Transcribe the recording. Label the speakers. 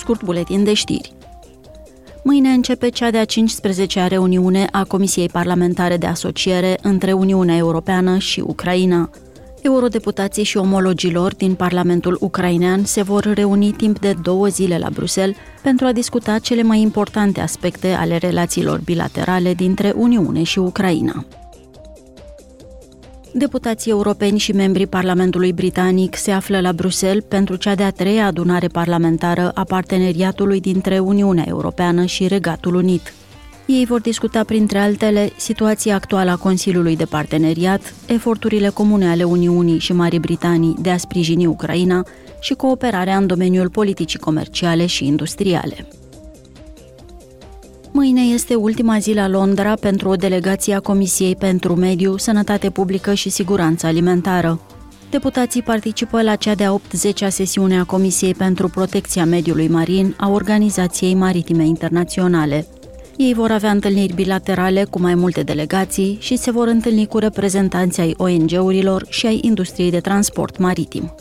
Speaker 1: scurt buletin de știri. Mâine începe cea de-a 15-a reuniune a Comisiei Parlamentare de Asociere între Uniunea Europeană și Ucraina. Eurodeputații și omologilor din Parlamentul ucrainean se vor reuni timp de două zile la Bruxelles pentru a discuta cele mai importante aspecte ale relațiilor bilaterale dintre Uniune și Ucraina. Deputații europeni și membrii Parlamentului Britanic se află la Bruxelles pentru cea de-a treia adunare parlamentară a parteneriatului dintre Uniunea Europeană și Regatul Unit. Ei vor discuta, printre altele, situația actuală a Consiliului de Parteneriat, eforturile comune ale Uniunii și Marii Britanii de a sprijini Ucraina și cooperarea în domeniul politicii comerciale și industriale. Mâine este ultima zi la Londra pentru o delegație a Comisiei pentru Mediu, Sănătate Publică și Siguranță Alimentară. Deputații participă la cea de-a 80-a sesiune a Comisiei pentru Protecția Mediului Marin a Organizației Maritime Internaționale. Ei vor avea întâlniri bilaterale cu mai multe delegații și se vor întâlni cu reprezentanții ai ONG-urilor și ai industriei de transport maritim.